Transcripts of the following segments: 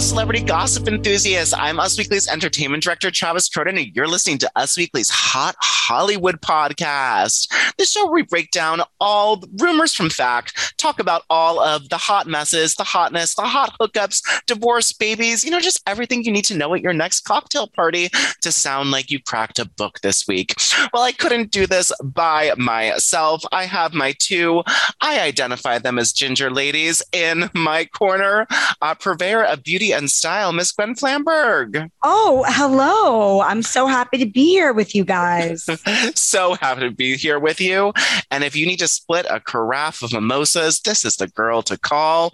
Celebrity gossip enthusiasts. I'm Us Weekly's entertainment director, Travis Cronin, and you're listening to Us Weekly's Hot Hollywood podcast. The show where we break down all rumors from fact, talk about all of the hot messes, the hotness, the hot hookups, divorce, babies, you know, just everything you need to know at your next cocktail party to sound like you cracked a book this week. Well, I couldn't do this by myself. I have my two, I identify them as ginger ladies in my corner, uh, purveyor of beauty and style, Miss Gwen Flamberg. Oh, hello. I'm so happy to be here with you guys. so happy to be here with you. And if you need to split a carafe of mimosas, this is the girl to call.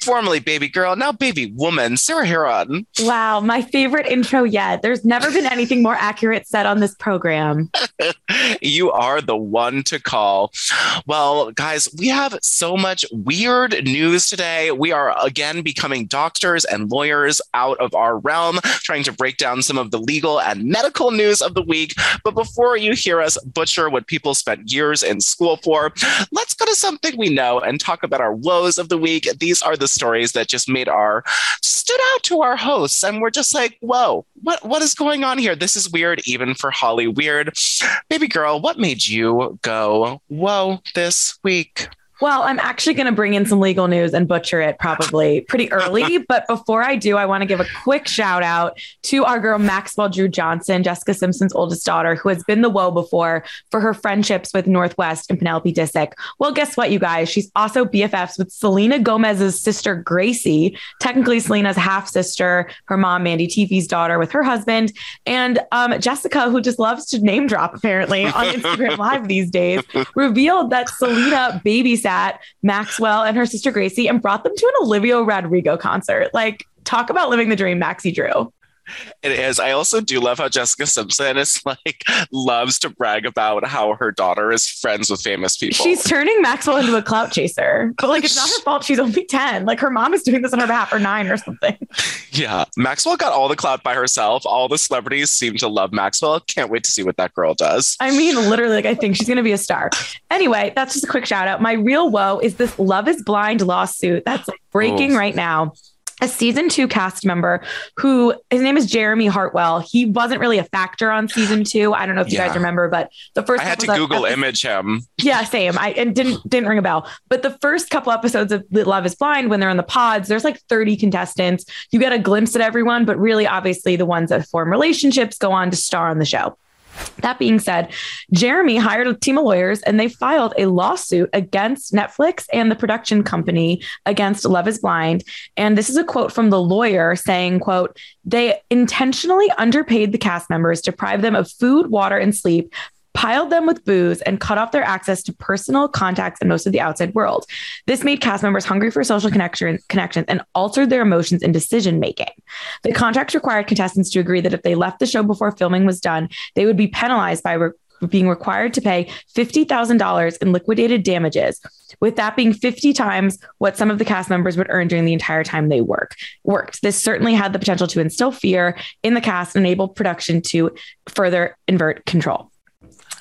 Formerly baby girl, now baby woman, Sarah Hearon. Wow, my favorite intro yet. There's never been anything more accurate said on this program. you are the one to call. Well, guys, we have so much weird news today. We are again becoming doctors and lawyers out of our realm, trying to break down some of the legal and medical news of the week. But before you hear us butcher what people spent years in school for, let's go to something we know and talk about our woes of the week. These are the stories that just made our stood out to our hosts, and we're just like, whoa, what what is going on here? This is weird, even for Holly Weird. Baby girl, what made you go, whoa, this week? Well, I'm actually going to bring in some legal news and butcher it probably pretty early. but before I do, I want to give a quick shout out to our girl Maxwell Drew Johnson, Jessica Simpson's oldest daughter, who has been the woe before for her friendships with North West and Penelope Disick. Well, guess what, you guys? She's also BFFs with Selena Gomez's sister Gracie, technically Selena's half sister, her mom Mandy Teefey's daughter with her husband, and um, Jessica, who just loves to name drop apparently on Instagram Live these days, revealed that Selena babysat Maxwell and her sister Gracie and brought them to an Olivia Rodrigo concert. Like, talk about living the dream, Maxie Drew. It is. I also do love how Jessica Simpson is like loves to brag about how her daughter is friends with famous people. She's turning Maxwell into a clout chaser, but like it's not her fault. She's only 10. Like her mom is doing this on her behalf or nine or something. Yeah. Maxwell got all the clout by herself. All the celebrities seem to love Maxwell. Can't wait to see what that girl does. I mean, literally, like I think she's going to be a star. Anyway, that's just a quick shout out. My real woe is this Love is Blind lawsuit that's like breaking Oof. right now a season two cast member who his name is Jeremy Hartwell. He wasn't really a factor on season two. I don't know if you yeah. guys remember, but the first I had to Google image him. Yeah, same. I and didn't didn't ring a bell. But the first couple episodes of Love Is Blind, when they're in the pods, there's like 30 contestants. You get a glimpse at everyone, but really, obviously, the ones that form relationships go on to star on the show. That being said, Jeremy hired a team of lawyers and they filed a lawsuit against Netflix and the production company against Love is Blind. And this is a quote from the lawyer saying, quote, they intentionally underpaid the cast members, deprived them of food, water, and sleep, piled them with booze, and cut off their access to personal contacts and most of the outside world. This made cast members hungry for social connection, connections and altered their emotions and decision making. The contract required contestants to agree that if they left the show before filming was done, they would be penalized by re- being required to pay $50,000 in liquidated damages, with that being 50 times what some of the cast members would earn during the entire time they work worked. This certainly had the potential to instill fear in the cast and enable production to further invert control.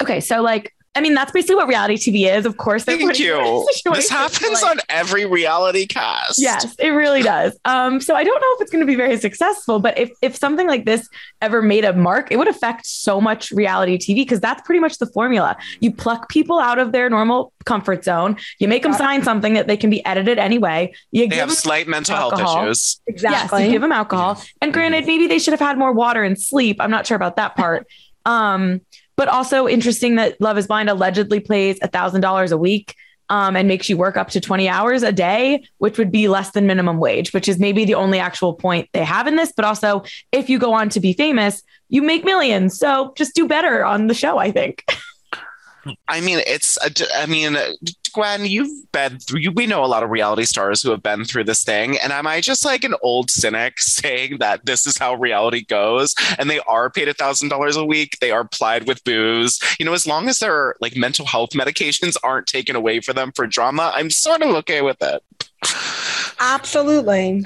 Okay, so like I mean, that's basically what reality TV is. Of course, they're Thank you. This happens like- on every reality cast. Yes, it really does. Um, so I don't know if it's going to be very successful, but if if something like this ever made a mark, it would affect so much reality TV because that's pretty much the formula. You pluck people out of their normal comfort zone, you make them sign something that they can be edited anyway. You They give have them slight mental health issues. Exactly. Yes, you give them alcohol. And granted, maybe they should have had more water and sleep. I'm not sure about that part. um, but also interesting that Love is Blind allegedly plays a thousand dollars a week. Um, and makes you work up to 20 hours a day, which would be less than minimum wage, which is maybe the only actual point they have in this. But also, if you go on to be famous, you make millions. So just do better on the show, I think. I mean, it's. I mean, Gwen, you've been through. You, we know a lot of reality stars who have been through this thing, and am I just like an old cynic saying that this is how reality goes? And they are paid a thousand dollars a week. They are plied with booze. You know, as long as their like mental health medications aren't taken away for them for drama, I'm sort of okay with it. Absolutely.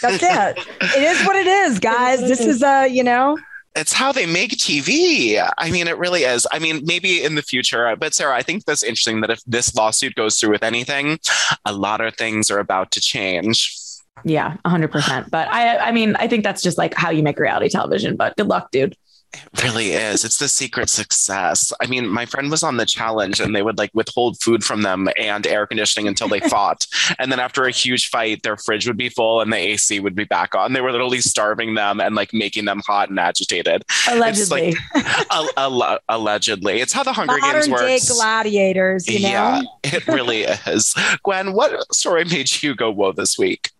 That's it. It is what it is, guys. This is uh, you know, it's how they make TV. I mean, it really is. I mean, maybe in the future, uh, but Sarah, I think that's interesting that if this lawsuit goes through with anything, a lot of things are about to change. Yeah, 100%. But I, I mean, I think that's just like how you make reality television. But good luck, dude. It really is. It's the secret success. I mean, my friend was on the challenge and they would like withhold food from them and air conditioning until they fought. And then after a huge fight, their fridge would be full and the AC would be back on. They were literally starving them and like making them hot and agitated. Allegedly. Al- al- allegedly. It's how the Hunger Games modern day gladiators, you know. Yeah, it really is. Gwen, what story made you go whoa this week?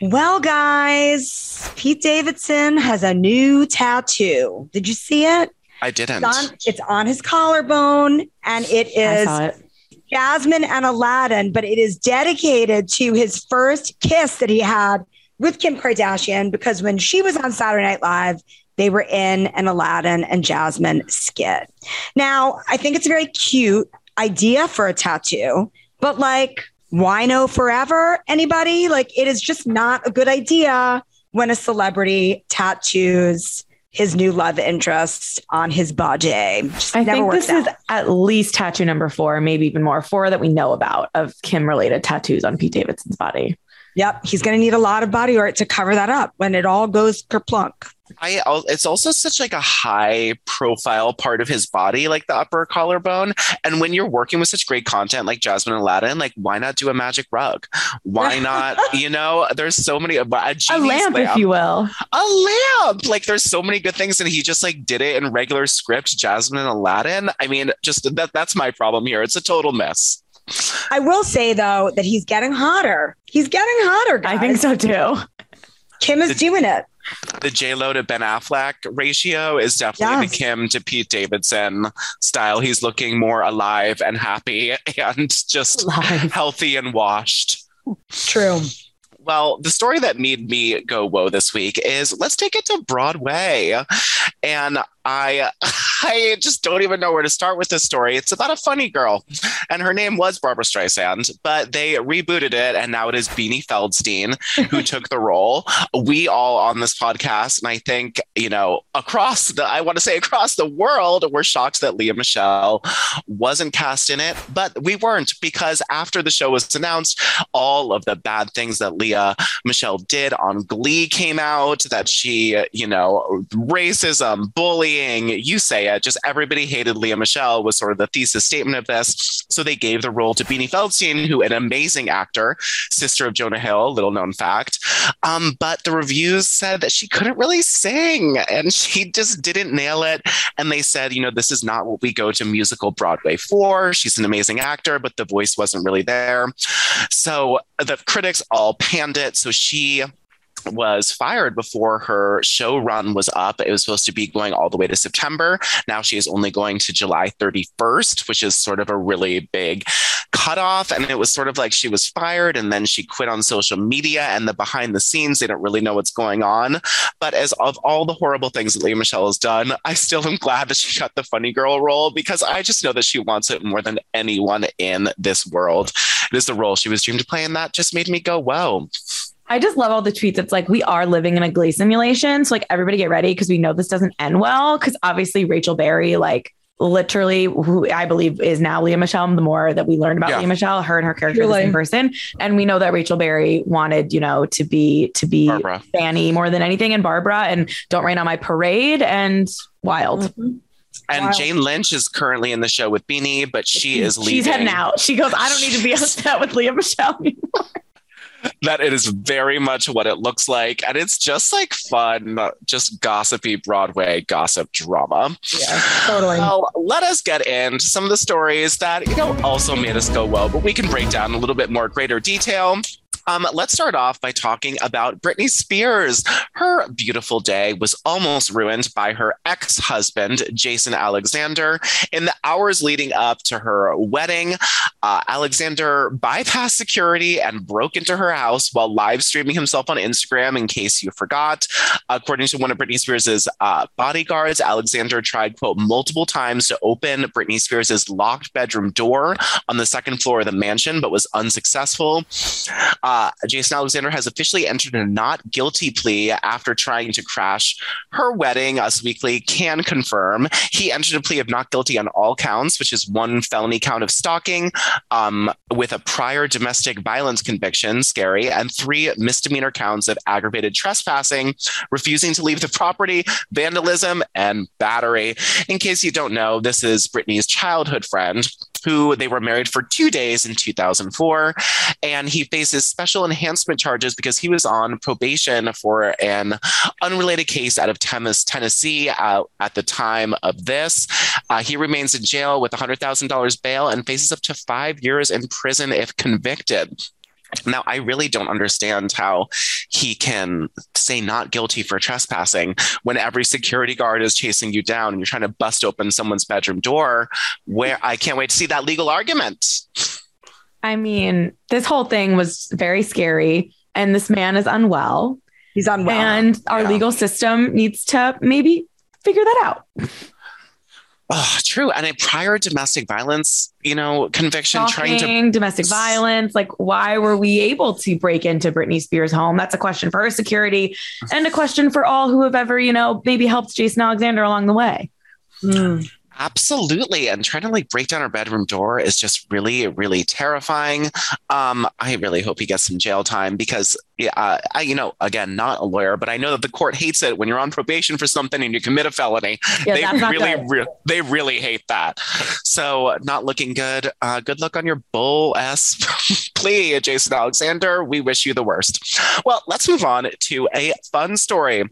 Well, guys, Pete Davidson has a new tattoo. Did you see it? I didn't. It's on, it's on his collarbone, and it I is saw it. Jasmine and Aladdin, but it is dedicated to his first kiss that he had with Kim Kardashian because when she was on Saturday Night Live, they were in an Aladdin and Jasmine skit. Now, I think it's a very cute idea for a tattoo, but like, why no forever? Anybody? Like, it is just not a good idea when a celebrity tattoos his new love interest on his body. Just I never think works this is at least tattoo number four, maybe even more, four that we know about of Kim related tattoos on Pete Davidson's body. Yep, he's going to need a lot of body art to cover that up when it all goes kerplunk. I it's also such like a high profile part of his body, like the upper collarbone. And when you're working with such great content like Jasmine and Aladdin, like why not do a magic rug? Why not? you know, there's so many a, a, A genie's lamp, if you will. a lamp. Like there's so many good things, and he just like did it in regular script. Jasmine and Aladdin. I mean, just that that's my problem here. It's a total mess. I will say though that he's getting hotter. He's getting hotter, guys. I think so too. Kim is doing it. The J Lo to Ben Affleck ratio is definitely Yes. the Kim to Pete Davidson style. He's looking more alive and happy and just Alive. healthy and washed. True. Well, the story that made me go whoa this week is let's take it to Broadway. And I I just don't even know where to start with this story. It's about a funny girl, and her name was Barbra Streisand, but they rebooted it, and now it is Beanie Feldstein who took the role. We all on this podcast, and I think you know across the I want to say across the world, we're shocked that Lea Michele wasn't cast in it, but we weren't because after the show was announced, all of the bad things that Lea Michele did on Glee came out. That she, you know, racism, bullying, you say it, just everybody hated Lea Michele was sort of the thesis statement of this. So they gave the role to Beanie Feldstein, who an amazing actor, sister of Jonah Hill, little known fact. Um, but the reviews said that she couldn't really sing and she just didn't nail it. And they said, you know, this is not what we go to musical Broadway for. She's an amazing actor, but the voice wasn't really there. So the critics all panned it. So she was fired before her show run was up. It was supposed to be going all the way to September. Now she is only going to July 31st, which is sort of a really big cutoff. And it was sort of like she was fired and then she quit on social media and the behind the scenes, they don't really know what's going on. But as of all the horrible things that Lea Michele has done, I still am glad that she got the funny girl role because I just know that she wants it more than anyone in this world. It is the role she was dreamed to play, and that just made me go, whoa. I just love all the tweets. It's like we are living in a Glee simulation. So like everybody get ready because we know this doesn't end well. Because obviously Rachel Berry like literally who I believe is now Lea Michele. The more that we learned about Yeah. Lea Michele, her and her character are the same person. And we know that Rachel Berry wanted, you know, to be to be Barbra. Fanny more than anything, and Barbra, and Don't Rain on My Parade, and Wild. Mm-hmm. And Wow. Jane Lynch is currently in the show with Beanie, but she is leaving. She's heading out. She goes, I don't need to be upset with Lea Michele. That it is very much what it looks like. And it's just like fun, just gossipy Broadway gossip drama. Yeah, totally. Well, let us get into some of the stories that, you know, also made us go well, but we can break down a little bit more greater detail. Um, let's start off by talking about Britney Spears. Her beautiful day was almost ruined by her ex husband, Jason Alexander. In the hours leading up to her wedding, uh, Alexander bypassed security and broke into her house while live streaming himself on Instagram, in case you forgot. According to one of Britney Spears' uh, bodyguards, Alexander tried, quote, multiple times to open Britney Spears' locked bedroom door on the second floor of the mansion, but was unsuccessful. Uh, Jason Alexander has officially entered a not guilty plea after trying to crash her wedding. Us Weekly can confirm he entered a plea of not guilty on all counts, which is one felony count of stalking, um, with a prior domestic violence conviction, scary, and three misdemeanor counts of aggravated trespassing, refusing to leave the property, vandalism, and battery. In case you don't know, this is Britney's childhood friend who they were married for two days in 2004. And he faces special enhancement charges because he was on probation for an unrelated case out of Tennessee uh, at the time of this. Uh, he remains in jail with $100,000 bail and faces up to five years in prison if convicted. Now, I really don't understand how he can say not guilty for trespassing when every security guard is chasing you down and you're trying to bust open someone's bedroom door. Where I can't wait to see that legal argument. I mean, this whole thing was very scary, and this man is unwell, He's unwell. and our Yeah. legal system needs to maybe figure that out. Oh, true. And a prior domestic violence, you know, conviction trying to domestic violence. Like, why were we able to break into Britney Spears' home? That's a question for her security and a question for all who have ever, you know, maybe helped Jason Alexander along the way. Mm. Absolutely. And trying to like break down our bedroom door is just really, really terrifying. Um, I really hope he gets some jail time because, uh, I, you know, again, not a lawyer, but I know that the court hates it when you're on probation for something and you commit a felony. Yeah, they really, re- they really hate that. So, not looking good. Uh, good luck on your bull ass plea, Jason Alexander. We wish you the worst. Well, let's move on to a fun story.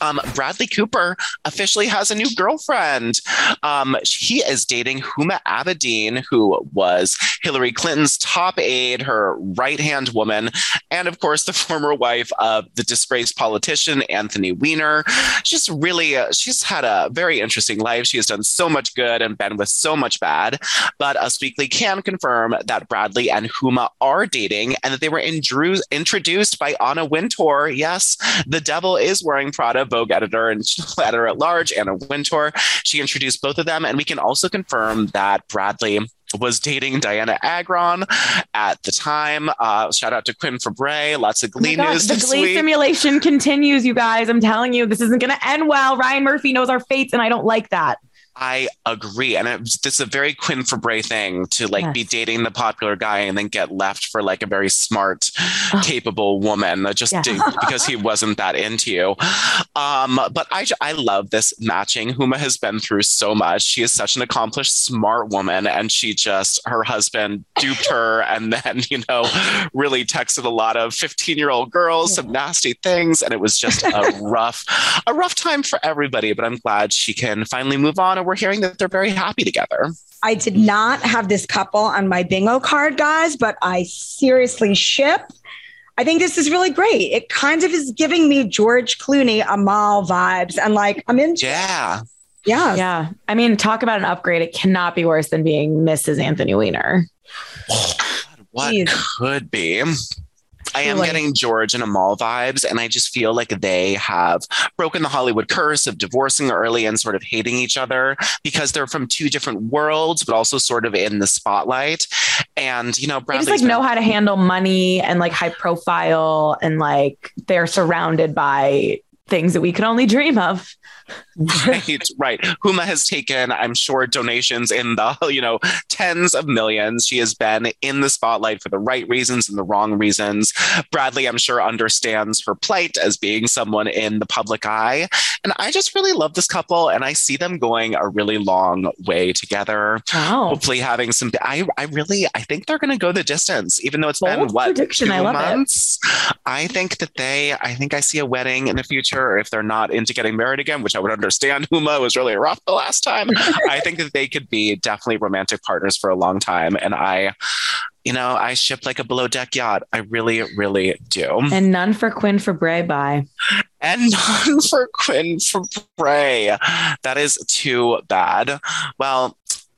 Um, Bradley Cooper officially has a new girlfriend. Um, he is dating Huma Abedin, who was Hillary Clinton's top aide, her right hand woman, and of course, the former wife of the disgraced politician Anthony Weiner. She's really, uh, she's had a very interesting life. She has done so much good and been with so much bad. But Us Weekly can confirm that Bradley and Huma are dating and that they were indru- introduced by Anna Wintour. Yes, the devil is wearing Prada, Vogue editor and editor at large, Anna Wintour. She introduced both of them. And we can also confirm that Bradley was dating Dianna Agron at the time. Uh, shout out to Quinn Fabray. Lots of Oh Glee God, news the Glee week. simulation continues, you guys. I'm telling you, this isn't going to end well. Ryan Murphy knows our fates, and I don't like that. I agree. And it, this is a very Quinn Fabray thing to like be dating the popular guy and then get left for like a very smart, Oh. capable woman that just Yeah. did, because he wasn't that into you. Um, but I, I love this matching. Huma has been through so much. She is such an accomplished, smart woman. And she just, her husband duped her and then, you know, really texted a lot of 15 year old girls, some nasty things. And it was just a rough, a rough time for everybody. But I'm glad she can finally move on. And we're hearing that they're very happy together. I did not have this couple on my bingo card, guys, but I seriously ship. I think this is really great. It kind of is giving me George Clooney Amal vibes. And like, I'm in. Yeah. Yeah. Yeah. I mean, talk about an upgrade. It cannot be worse than being Mrs. Anthony Weiner. What Jeez. could be? I am Truly. getting George and Amal vibes, and I just feel like they have broken the Hollywood curse of divorcing early and sort of hating each other because they're from two different worlds, but also sort of in the spotlight. And you know, They just like know how to handle money and like high profile and like they're surrounded by things that we could only dream of. right, right. Huma has taken, I'm sure, donations in the, you know, tens of millions. She has been in the spotlight for the right reasons and the wrong reasons. Bradley, I'm sure, understands her plight as being someone in the public eye. And I just really love this couple and I see them going a really long way together. Wow. Hopefully having some I I really I think they're gonna go the distance, even though it's Bold been what prediction. two I love it. months. I think that they I think I see a wedding in the future if they're not into getting married again, which I would understand. Huma was really rough the last time. I think that they could be definitely romantic partners for a long time. And I, you know, I ship like a below deck yacht. I really, really do. And none for Quinn Fabray. Bye. And none for Quinn for Bray. That is too bad. Well,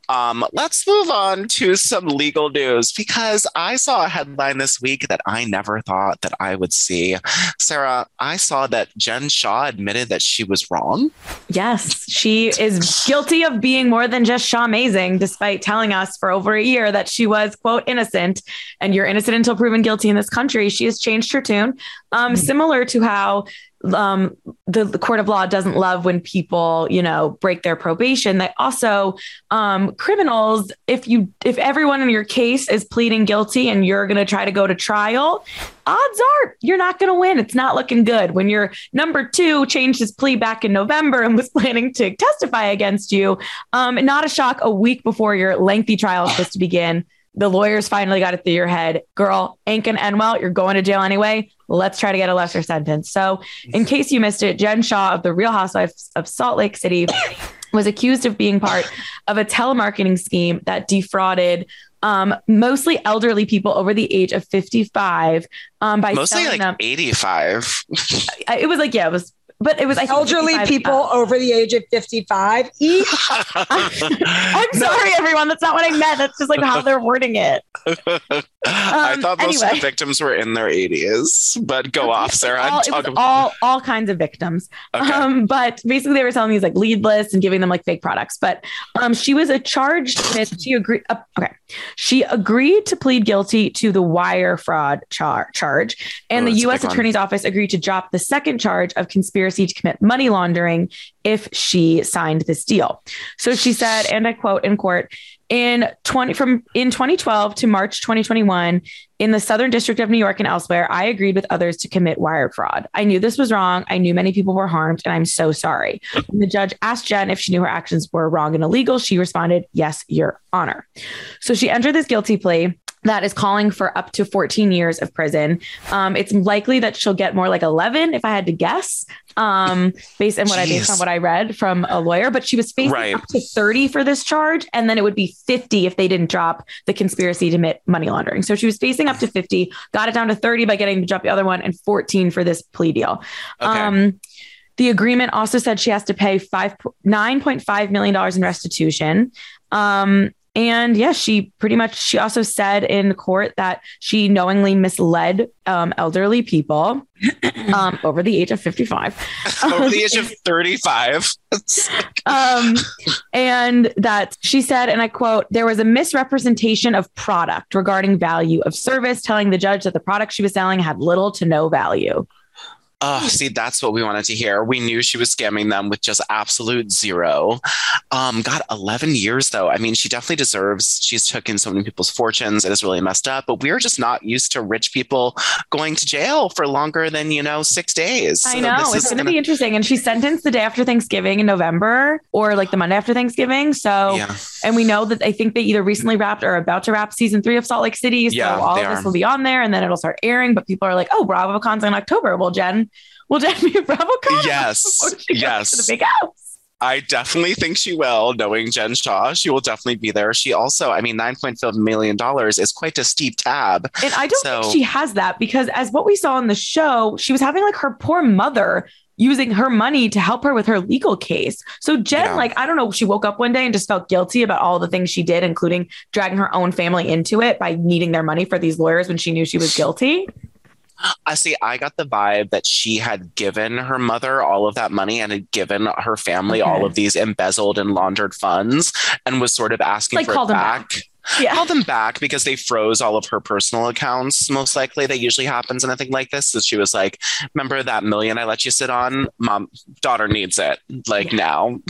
um, let's move on to some legal news because I saw a headline this week that I never thought that I would see. Sarah, I saw that Jen Shah admitted that she was wrong. Yes, she is guilty of being more than just Shah Amazing, despite telling us for over a year that she was, quote, innocent. And you're innocent until proven guilty in this country. She has changed her tune, um, similar to how um, the, the court of law doesn't love when people, you know, break their probation. They also, um, criminals, if you, if everyone in your case is pleading guilty and you're going to try to go to trial, odds are you're not going to win. It's not looking good. When your number two changed his plea back in November and was planning to testify against you, um, not a shock a week before your lengthy trial is supposed to begin. The lawyers finally got it through your head. Girl, ain't gonna end well. You're going to jail anyway. Let's try to get a lesser sentence. So, in case you missed it, Jen Shah of the Real Housewives of Salt Lake City was accused of being part of a telemarketing scheme that defrauded um, mostly elderly people over the age of 55 um, by Mostly like them. 85. It was like, yeah, it was, but it was I Elderly 55 people uh, over the age of 55. Eek. I'm sorry, everyone. That's not what I meant. That's just like how they're wording it. I Um, thought most of anyway. the victims were in their 80s, but go off, Sarah. all, Talk about- all all kinds of victims. Okay. Um, but basically, they were selling these like lead lists and giving them like fake products. But um, she was a charged with she agreed. Uh, okay, she agreed to plead guilty to the wire fraud char- charge, and Oh, the U.S. one. Attorney's Office agreed to drop the second charge of conspiracy to commit money laundering if she signed this deal. So she said, and I quote in court. In 20 from in 2012 to March 2021 in the Southern District of New York and elsewhere, I agreed with others to commit wire fraud. I knew this was wrong. I knew many people were harmed, and I'm so sorry. When the judge asked Jen if she knew her actions were wrong and illegal, she responded, Yes, Your Honor. So she entered this guilty plea that is calling for up to 14 years of prison. Um, it's likely that she'll get more like 11, if I had to guess, um, based on what I based on what I read from a lawyer. But she was facing Right. up to 30 for this charge, and then it would be 50 if they didn't drop the conspiracy to commit money laundering. So she was facing up to 50, got it down to 30 by getting to drop the other one, and 14 for this plea deal. Okay. Um, the agreement also said she has to pay five nine point five million dollars in restitution. Um, and yeah, she pretty much she also said in court that she knowingly misled um, elderly people um, over the age of 55. Over the age of 35. um, and that she said, and I quote, there was a misrepresentation of product regarding value of service, telling the judge that the product she was selling had little to no value. Oh, see, that's what we wanted to hear. We knew she was scamming them with just absolute zero. Um, God, 11 years though. I mean, she definitely deserves, she's taken so many people's fortunes. It is really messed up, but we're just not used to rich people going to jail for longer than, you know, six days. I So know this it's going to be interesting. And she's sentenced the day after Thanksgiving in November, or like the Monday after Thanksgiving. So, Yeah. and we know that I think they either recently wrapped or are about to wrap season three of Salt Lake City. So Yeah, all of this are. will be on there, and then it'll start airing. But people are like, "Oh, BravoCon's in October." Well, Jen, will Jen be at BravoCon? Yes, Before she goes yes. to the big house. I definitely think she will, knowing Jen Shah. She will definitely be there. She also, I mean, $9.5 million is quite a steep tab. And I don't So- think she has that because, as what we saw on the show, she was having like her poor mother using her money to help her with her legal case. So Jen, Yeah. like, I don't know, she woke up one day and just felt guilty about all the things she did, including dragging her own family into it by needing their money for these lawyers when she knew she was guilty. I see. I got the vibe that she had given her mother all of that money and had given her family Okay. all of these embezzled and laundered funds and was sort of asking Like, for it them back. back. Yeah. Call them back because they froze all of her personal accounts. Most likely, that usually happens in a thing like this. So she was like, "Remember that million I let you sit on? Mom, daughter needs it like now."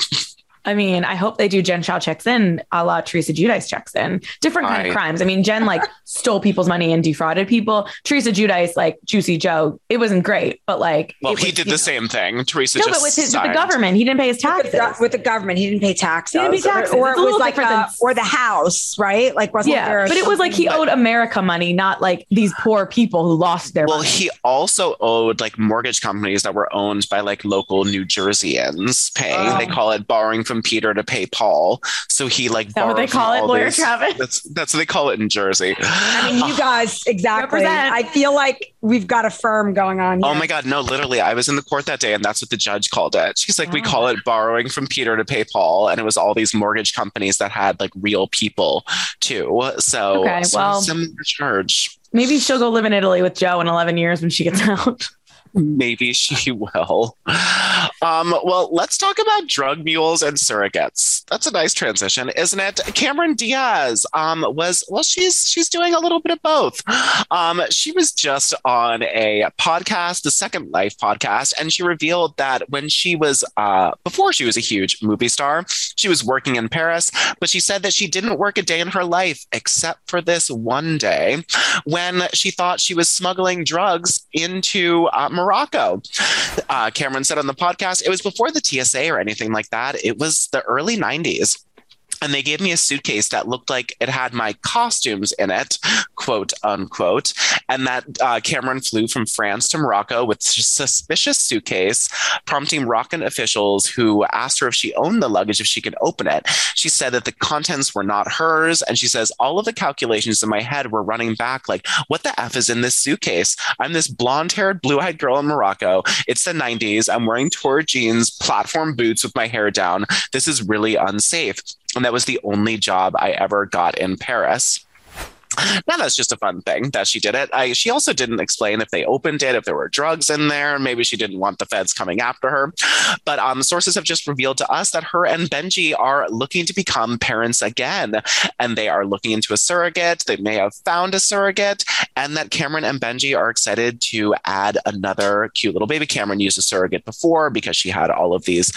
I mean, I hope they do Jen Shah checks in a la Teresa Giudice checks in. Different kind Right. of crimes. I mean, Jen like stole people's money and defrauded people. Teresa Giudice, like Juicy Joe, it wasn't great, but like Well, it he did the know. same thing. Teresa No, just but with, his, with the government, he didn't pay his With taxes. the, with the government, he didn't pay taxes. He didn't pay taxes. Or, or it was like different uh, than- or the house, right? Like wasn't yeah, there? but it was like he something- owed America money, not like these poor people who lost their Well, money. he also owed like mortgage companies that were owned by like local New Jerseyans paying. Oh. They call it borrowing from Peter to pay Paul. So he like Is that what they call it, all lawyer these- Travis? That's that's what they call it in Jersey. I mean, you guys exactly. Represent. I feel like we've got a firm going on. Oh my God, no, literally. I was in the court that day and that's what the judge called it. She's like, we call it borrowing from Peter to pay Paul. And it was all these mortgage companies that had like real people too. So, Okay, so well- similar charge. Maybe she'll go live in Italy with Joe in 11 years when she gets out. Maybe she will. Um, well, let's talk about drug mules and surrogates. That's a nice transition, isn't it? Cameron Diaz um, was well, she's she's doing a little bit of both. Um, she was just on a podcast, the Second Life podcast, and she revealed that when she was uh, before she was a huge movie star, she was working in Paris, but she said that she didn't work a day in her life except for this one day when she thought she was smuggling drugs into uh, Morocco. Uh, Cameron said on the podcast, it was before the TSA or anything like that. It was the early 90s. And they gave me a suitcase that looked like it had my costumes in it, quote unquote. And that uh, Cameron flew from France to Morocco with suspicious suitcase, prompting Moroccan officials who asked her if she owned the luggage, if she could open it. She said that the contents were not hers. And she says, all of the calculations in my head were running back like, what the F is in this suitcase? I'm this blonde haired, blue eyed girl in Morocco. It's the 90s. I'm wearing Tour jeans, platform boots with my hair down. This is really unsafe. And that was the only job I ever got in Paris. Now that's just a fun thing that she did it. I, she also didn't explain if they opened it, if there were drugs in there. Maybe she didn't want the feds coming after her. But um, sources have just revealed to us that her and Benji are looking to become parents again, and they are looking into a surrogate. They may have found a surrogate, and that Cameron and Benji are excited to add another cute little baby. Cameron used a surrogate before because she had all of these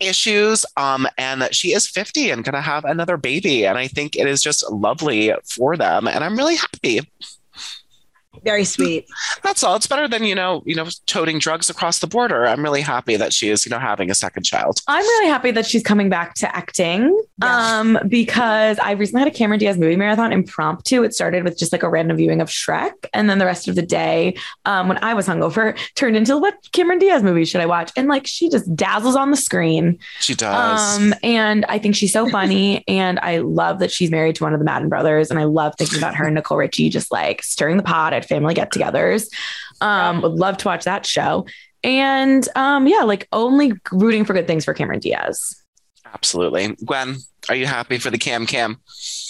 issues, um, and she is 50 and going to have another baby. And I think it is just lovely for them, and I'm really happy. Very sweet. That's all. It's better than you know, you know, toting drugs across the border. I'm really happy that she is, you know, having a second child. I'm really happy that she's coming back to acting. Yeah. Um, because I recently had a Cameron Diaz movie marathon impromptu. It started with just like a random viewing of Shrek, and then the rest of the day, um, when I was hungover, turned into what Cameron Diaz movie should I watch? And like she just dazzles on the screen. She does. Um, and I think she's so funny, and I love that she's married to one of the Madden brothers, and I love thinking about her and Nicole Richie just like stirring the pot at family get-togethers. Um, would love to watch that show. And um, yeah, like only rooting for good things for Cameron Diaz. Absolutely. Gwen, are you happy for the Cam Cam?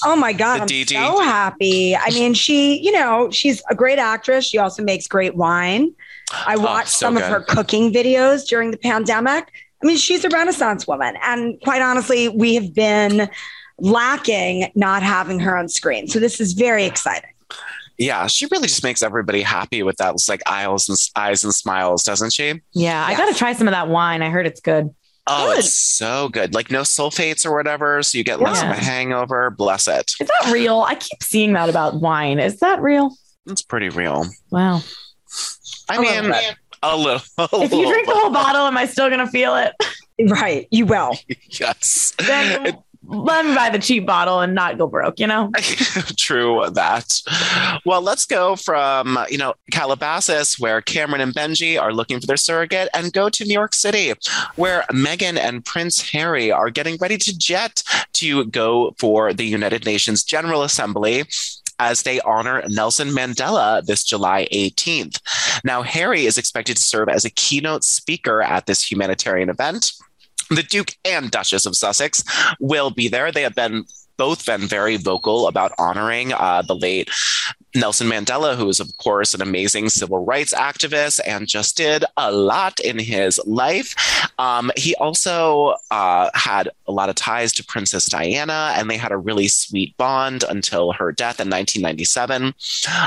Oh my God. The I'm DD. so happy. I mean, she, you know, she's a great actress. She also makes great wine. I watched so some of her cooking videos during the pandemic. I mean, she's a Renaissance woman. And quite honestly, we have been lacking not having her on screen. So this is very exciting. Yeah, she really just makes everybody happy with that. It's like eyes and eyes and smiles, doesn't she? Yeah, I gotta try some of that wine. I heard it's good. Oh, Good. it's so good. Like no sulfates or whatever, so you get less of a hangover. Bless it. Is that real? I keep seeing that about wine. Is that real? It's pretty real. Wow. I A mean, bit. a little. a If you little drink the whole bottle, am I still gonna feel it? Right. You will. yes. Then let me buy the cheap bottle and not go broke, you know? True that. Well, let's go from, you know, Calabasas, where Cameron and Benji are looking for their surrogate, and go to New York City, where Meghan and Prince Harry are getting ready to jet to go for the United Nations General Assembly as they honor Nelson Mandela this July 18th. Now, Harry is expected to serve as a keynote speaker at this humanitarian event. The Duke and Duchess of Sussex will be there. They have been both been very vocal about honoring uh, the late Nelson Mandela, who is, of course, an amazing civil rights activist and just did a lot in his life. Um, he also uh, had a lot of ties to Princess Diana, and they had a really sweet bond until her death in 1997.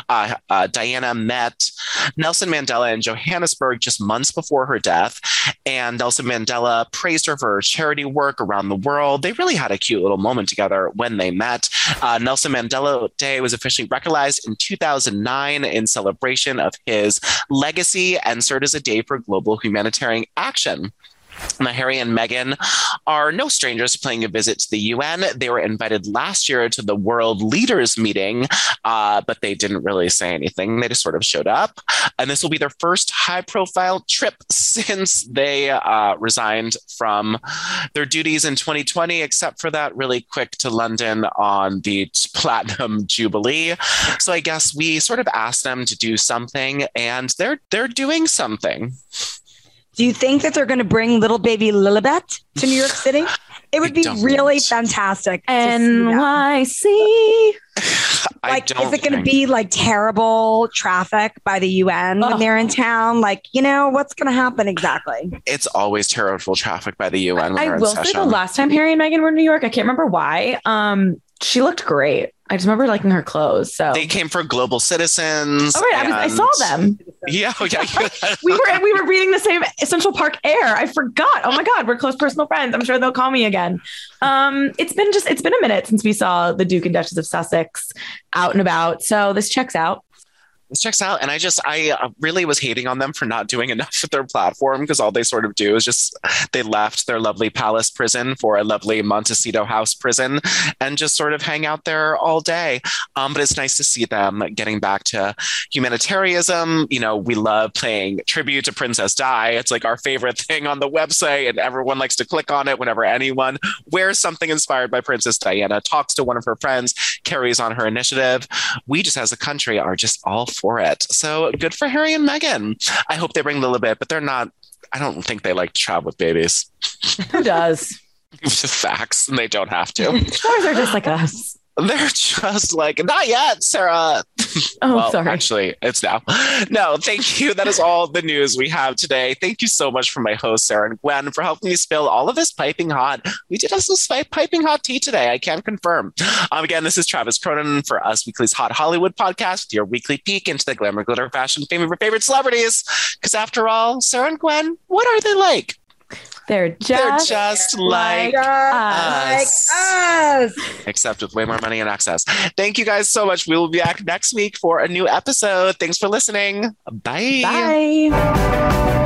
Uh, uh, Diana met Nelson Mandela in Johannesburg just months before her death, and Nelson Mandela praised her for her charity work around the world. They really had a cute little moment together when they met. Uh, Nelson Mandela Day was officially recognized in 2009 in celebration of his legacy and served as a day for global humanitarian action. Now, Harry and Meghan are no strangers to paying a visit to the UN. They were invited last year to the World Leaders Meeting, uh, but they didn't really say anything. They just sort of showed up. And this will be their first high profile trip since they uh, resigned from their duties in 2020, except for that really quick to London on the Platinum Jubilee. So I guess we sort of asked them to do something, and they're they're doing something. Do you think that they're going to bring little baby Lilibet to New York City? It would be really fantastic. NYC. like, is it going to be like terrible traffic by the UN oh. when they're in town? Like, you know, what's going to happen exactly? It's always terrible traffic by the UN. I will say the last time Harry and Meghan were in New York, I can't remember why. Um, she looked great. I just remember liking her clothes. So they came for Global Citizens. Oh, right. And... I, was, I, saw them. Yeah, oh, yeah. we were we were reading the same Central Park Air. I forgot. Oh my God, we're close personal friends. I'm sure they'll call me again. Um, it's been just it's been a minute since we saw the Duke and Duchess of Sussex out and about. So this checks out this checks out. And I just, I uh, really was hating on them for not doing enough with their platform because all they sort of do is just, they left their lovely palace prison for a lovely Montecito House prison and just sort of hang out there all day. Um, but it's nice to see them getting back to humanitarianism. You know, we love playing tribute to Princess Di. It's like our favorite thing on the website, and everyone likes to click on it whenever anyone wears something inspired by Princess Diana, talks to one of her friends, carries on her initiative. We just as a country are just all for it. So good for Harry and Meghan. I hope they bring Lilibet, but they're not. I don't think they like to travel with babies. Who does? Facts, and they don't have to. Or they're just like us. They're just like, not yet, Sarah. Oh, well, sorry. Actually, it's now. No, thank you. That is all the news we have today. Thank you so much for my host, Sarah and Gwen, for helping me spill all of this piping hot. We did have some piping hot tea today. I can confirm. Um, again, this is Travis Cronin for Us Weekly's Hot Hollywood podcast, your weekly peek into the glamour, glitter, fashion, fame of your favorite celebrities. Because after all, Sarah and Gwen, what are they like? They're just, They're just like, like, us. us. Except with way more money and access. Thank you guys so much. We will be back next week for a new episode. Thanks for listening. Bye. Bye.